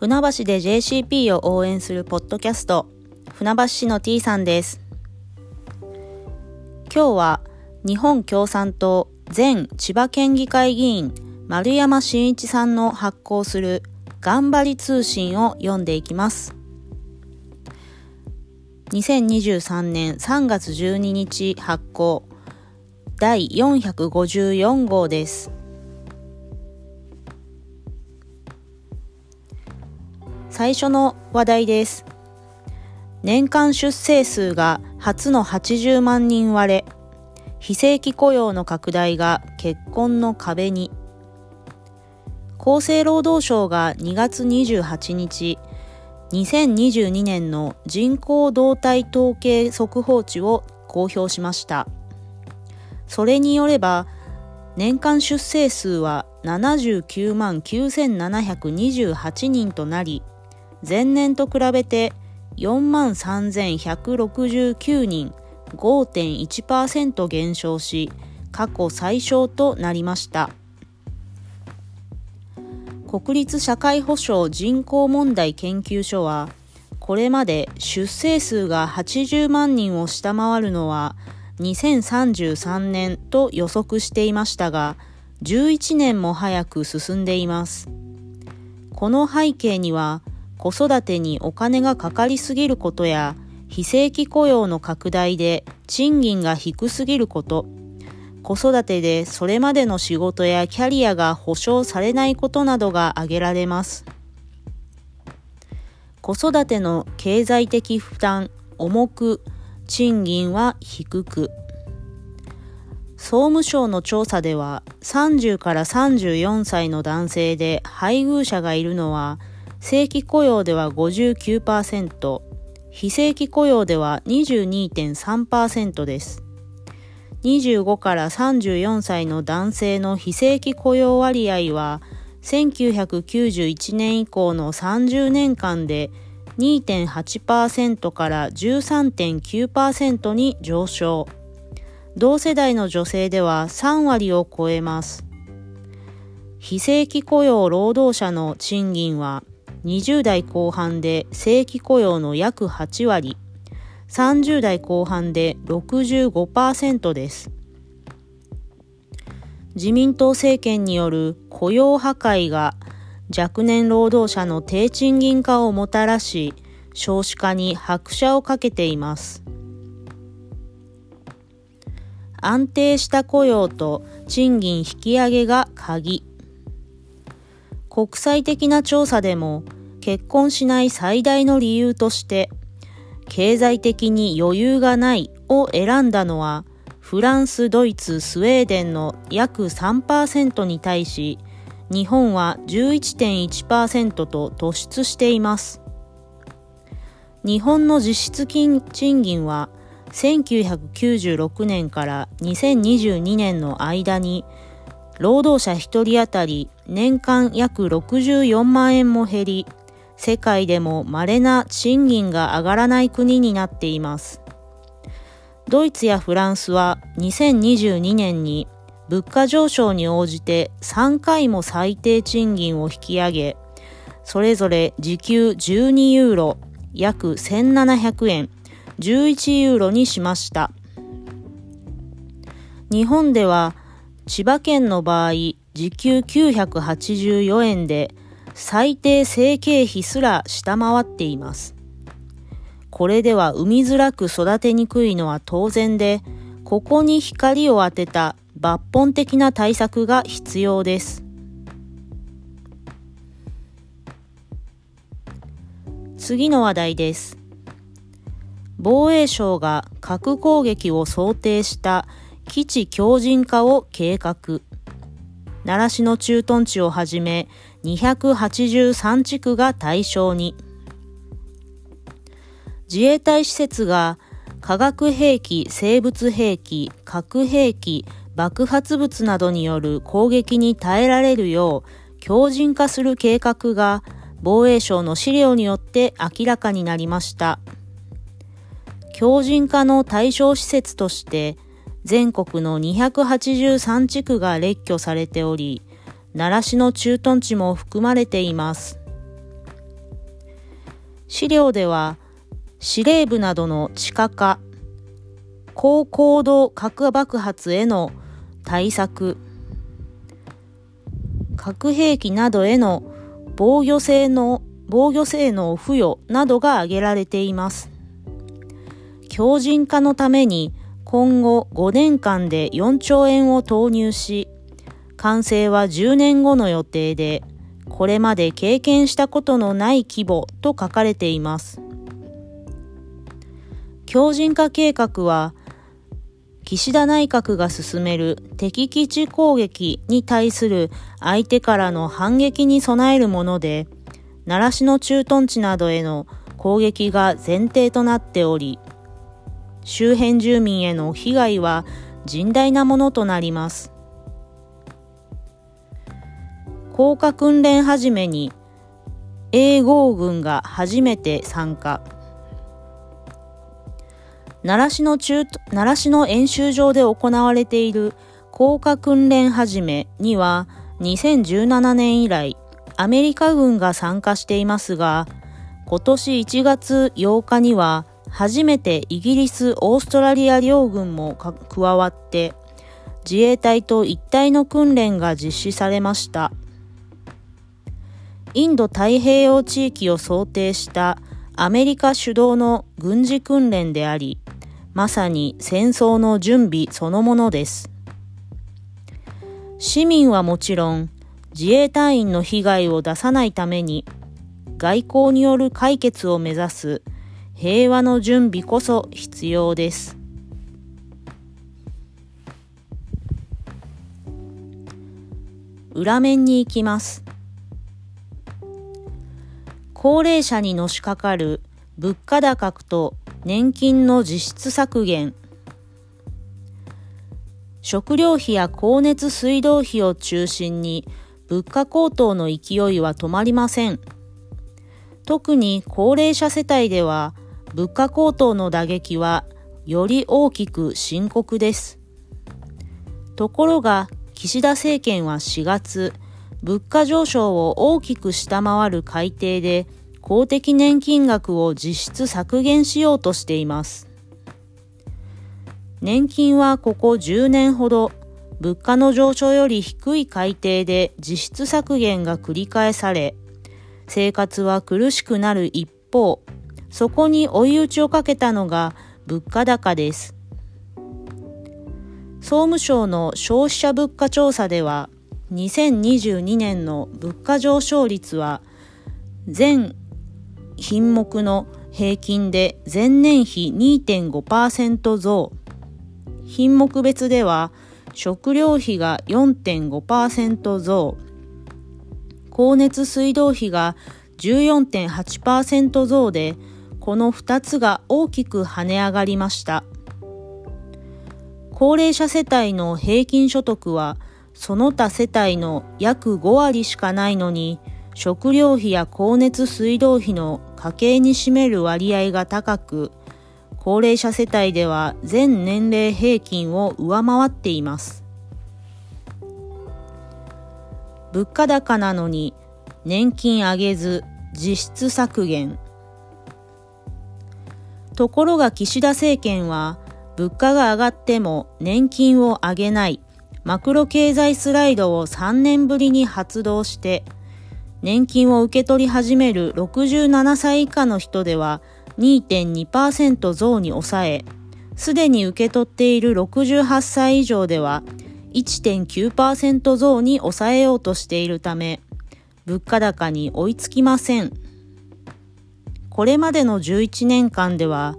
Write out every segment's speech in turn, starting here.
船橋で JCP を応援するポッドキャスト、船橋市の T さんです。今日は日本共産党前千葉県議会議員丸山真一さんの発行する頑張り通信を読んでいきます。2023年3月12日発行第454号です。最初の話題です。年間出生数が初の80万人割れ、非正規雇用の拡大が結婚の壁に。厚生労働省が2月28日、2022年の人口動態統計速報値を公表しました。それによれば、年間出生数は79万9728人となり、前年と比べて4万3169人5.1%減少し過去最小となりました。国立社会保障人口問題研究所はこれまで出生数が80万人を下回るのは2033年と予測していましたが11年も早く進んでいます。この背景には子育てにお金がかかりすぎることや非正規雇用の拡大で賃金が低すぎること、子育てでそれまでの仕事やキャリアが保障されないことなどが挙げられます。子育ての経済的負担、重く、賃金は低く。総務省の調査では30から34歳の男性で配偶者がいるのは正規雇用では59%、非正規雇用では22.3%です。25から34歳の男性の非正規雇用割合は1991年以降の30年間で2.8%から13.9%に上昇。同世代の女性では3割を超えます。非正規雇用労働者の賃金は20代後半で正規雇用の約8割、30代後半で65%です。自民党政権による雇用破壊が若年労働者の低賃金化をもたらし、少子化に拍車をかけています。安定した雇用と賃金引き上げが鍵。国際的な調査でも結婚しない最大の理由として、経済的に余裕がないを選んだのは、フランス、ドイツ、スウェーデンの約3%に対し、日本は11.1%と突出しています。日本の実質賃金は1996年から2022年の間に労働者1人当たり年間約64万円も減り、世界でも稀な賃金が上がらない国になっています。ドイツやフランスは2022年に物価上昇に応じて3回も最低賃金を引き上げ、それぞれ時給12ユーロ、約1700円、11ユーロにしました。日本では千葉県の場合、時給984円で最低生計費すら下回っています。これでは産みづらく育てにくいのは当然で、ここに光を当てた抜本的な対策が必要です。次の話題です。防衛省が核攻撃を想定した基地強靭化を計画。奈良市の駐屯地をはじめ283地区が対象に。自衛隊施設が化学兵器、生物兵器、核兵器、爆発物などによる攻撃に耐えられるよう強靭化する計画が防衛省の資料によって明らかになりました。強靭化の対象施設として全国の283地区が列挙されており、奈良市の駐屯地も含まれています。資料では司令部などの地下化、高高度核爆発への対策、核兵器などへの防御性能、防御性能付与などが挙げられています。強靭化のために今後5年間で4兆円を投入し、完成は10年後の予定で、これまで経験したことのない規模と書かれています。強靭化計画は、岸田内閣が進める敵基地攻撃に対する相手からの反撃に備えるもので、奈良市の駐屯地などへの攻撃が前提となっており、周辺住民への被害は甚大なものとなります。降下訓練始めに英語軍が初めて参加。奈良市の中、奈良市の演習場で行われている降下訓練始めには2017年以来アメリカ軍が参加していますが、今年1月8日には初めてイギリス、オーストラリア両軍も加わって自衛隊と一体の訓練が実施されました。インド太平洋地域を想定したアメリカ主導の軍事訓練であり、まさに戦争の準備そのものです。市民はもちろん、自衛隊員の被害を出さないために、外交による解決を目指す平和の準備こそ必要です。裏面に行きます。高齢者にのしかかる物価高と年金の実質削減。食料費や光熱水道費を中心に物価高騰の勢いは止まりません。特に高齢者世帯では物価高騰の打撃はより大きく深刻です。ところが岸田政権は4月物価上昇を大きく下回る改定で公的年金額を実質削減しようとしています。年金はここ10年ほど物価の上昇より低い改定で実質削減が繰り返され、生活は苦しくなる一方、そこに追い打ちをかけたのが物価高です。総務省の消費者物価調査では、2022年の物価上昇率は全品目の平均で前年比2.5%増。品目別では食料費が4.5%増。光熱水道費が14.8%増でこの2つが大きく跳ね上がりました。高齢者世帯の平均所得はその他世帯の約5割しかないのに、食料費や光熱水道費の家計に占める割合が高く、高齢者世帯では全年齢平均を上回っています。物価高なのに年金上げず実質削減。ところが岸田政権は物価が上がっても年金を上げないマクロ経済スライドを3年ぶりに発動して、年金を受け取り始める67歳以下の人では2.2%増に抑え、すでに受け取っている68歳以上では1.9%増に抑えようとしているため、物価高に追いつきません。これまでの11年間では、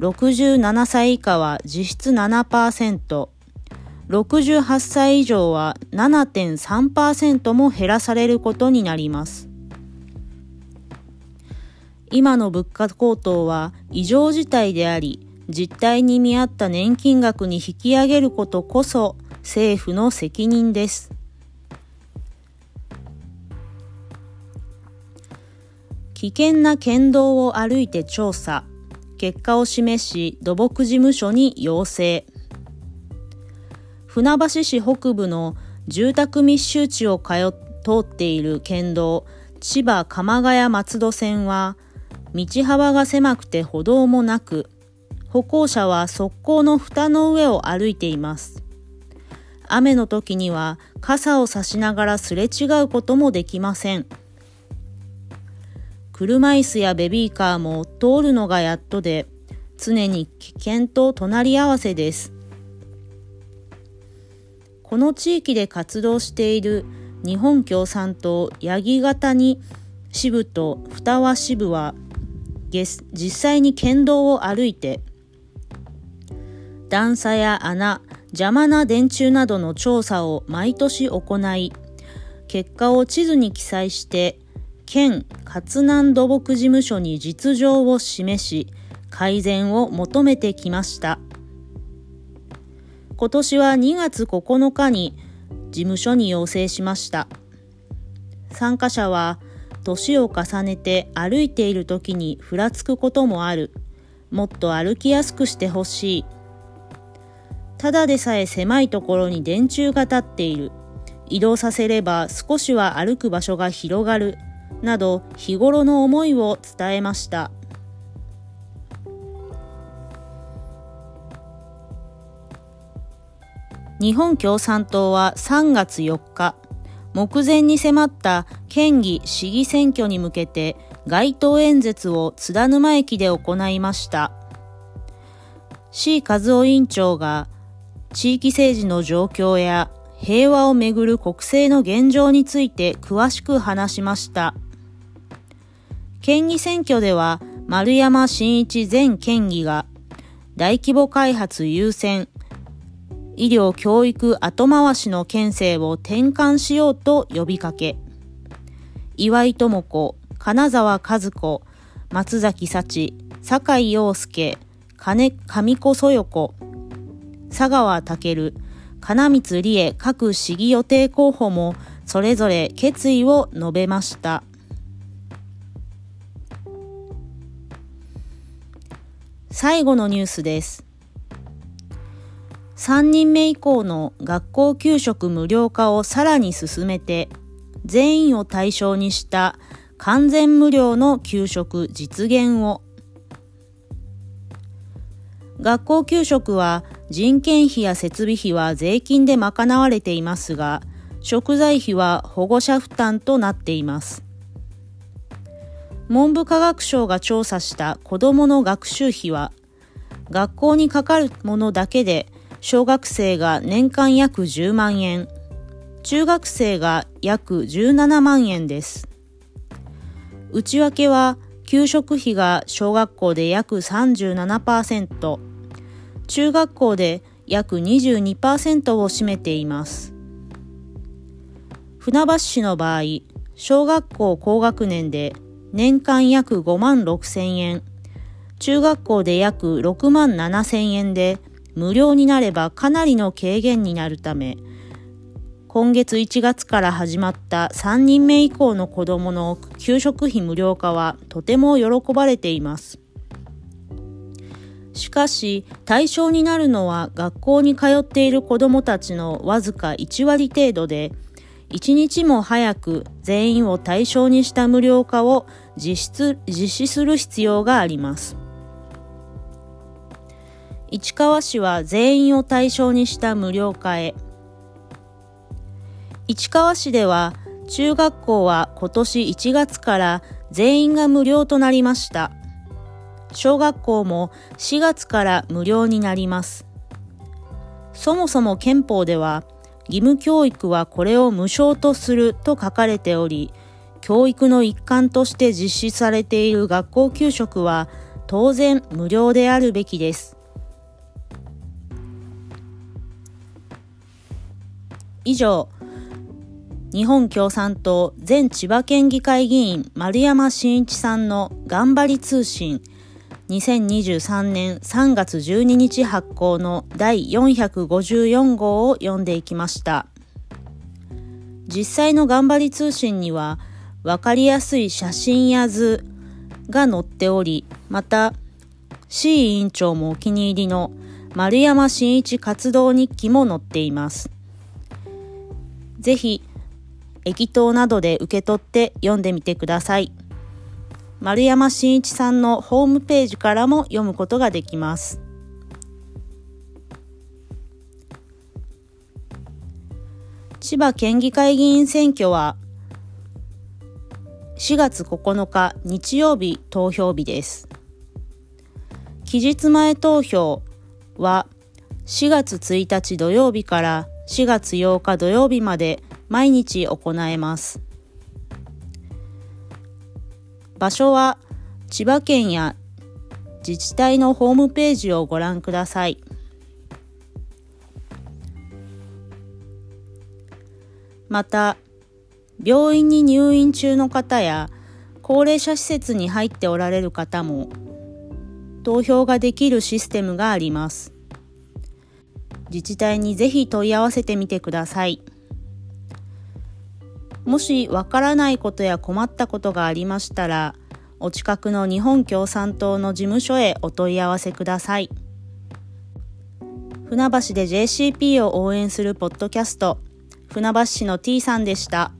67歳以下は実質7%、68歳以上は7.3%も減らされることになります。今の物価高騰は異常事態であり、実態に見合った年金額に引き上げることこそ政府の責任です。危険な県道を歩いて調査、結果を示し土木事務所に要請。船橋市北部の住宅密集地を通っている県道千葉鎌ヶ谷松戸線は道幅が狭くて歩道もなく、歩行者は側溝の蓋の上を歩いています。雨の時には傘を差しながらすれ違うこともできません。車椅子やベビーカーも通るのがやっとで、常に危険と隣り合わせです。この地域で活動している日本共産党八木型に支部と二輪支部は実際に県道を歩いて段差や穴、邪魔な電柱などの調査を毎年行い結果を地図に記載して県勝南土木事務所に実情を示し、改善を求めてきました。今年は2月9日に事務所に要請しました。参加者は、年を重ねて歩いている時にふらつくこともある。もっと歩きやすくしてほしい。ただでさえ狭いところに電柱が立っている。移動させれば少しは歩く場所が広がる。など日頃の思いを伝えました日本共産党は3月4日目前に迫った県議市議選挙に向けて街頭演説を津田沼駅で行いました C 和夫委員長が地域政治の状況や平和をめぐる国政の現状について詳しく話しました。県議選挙では丸山真一前県議が大規模開発優先、医療教育後回しの県政を転換しようと呼びかけ、岩井智子、金沢和子、松崎幸、酒井陽介、金上子そよ子、佐川健、金光理恵各市議予定候補もそれぞれ決意を述べました。最後のニュースです。3人目以降の学校給食無料化をさらに進めて、全員を対象にした完全無料の給食実現を。学校給食は人件費や設備費は税金で賄われていますが、食材費は保護者負担となっています。文部科学省が調査した子どもの学習費は、学校にかかるものだけで小学生が年間約10万円、中学生が約17万円です。内訳は、給食費が小学校で約37%、中学校で約22%を占めています。船橋市の場合、小学校高学年で年間約5万6千円、中学校で約6万7千円で無料になればかなりの軽減になるため、今月1月から始まった3人目以降の子供の給食費無料化はとても喜ばれています。しかし、対象になるのは学校に通っている子供たちのわずか1割程度で、一日も早く全員を対象にした無料化を実実施する必要があります。市川市は全員を対象にした無料化へ。市川市では中学校は今年1月から全員が無料となりました。小学校も4月から無料になります。そもそも憲法では義務教育はこれを無償とすると書かれており、教育の一環として実施されている学校給食は当然無料であるべきです。以上、日本共産党前千葉県議会議員丸山真一さんの頑張り通信2023年3月12日発行の第454号を読んでいきました。実際の頑張り通信にはわかりやすい写真や図が載っており、また C 委員長もお気に入りの丸山真一活動日記も載っています。ぜひ、駅頭などで受け取って読んでみてください。丸山真一さんのホームページからも読むことができます。千葉県議会議員選挙は4月9日日曜日投票日です。期日前投票は4月1日土曜日から4月8日土曜日まで毎日行えます。場所は千葉県や自治体のホームページをご覧ください。また、病院に入院中の方や高齢者施設に入っておられる方も投票ができるシステムがあります。自治体にぜひ問い合わせてみてください。もしわからないことや困ったことがありましたら、お近くの日本共産党の事務所へお問い合わせください。船橋で JCP を応援するポッドキャスト、船橋市の T さんでした。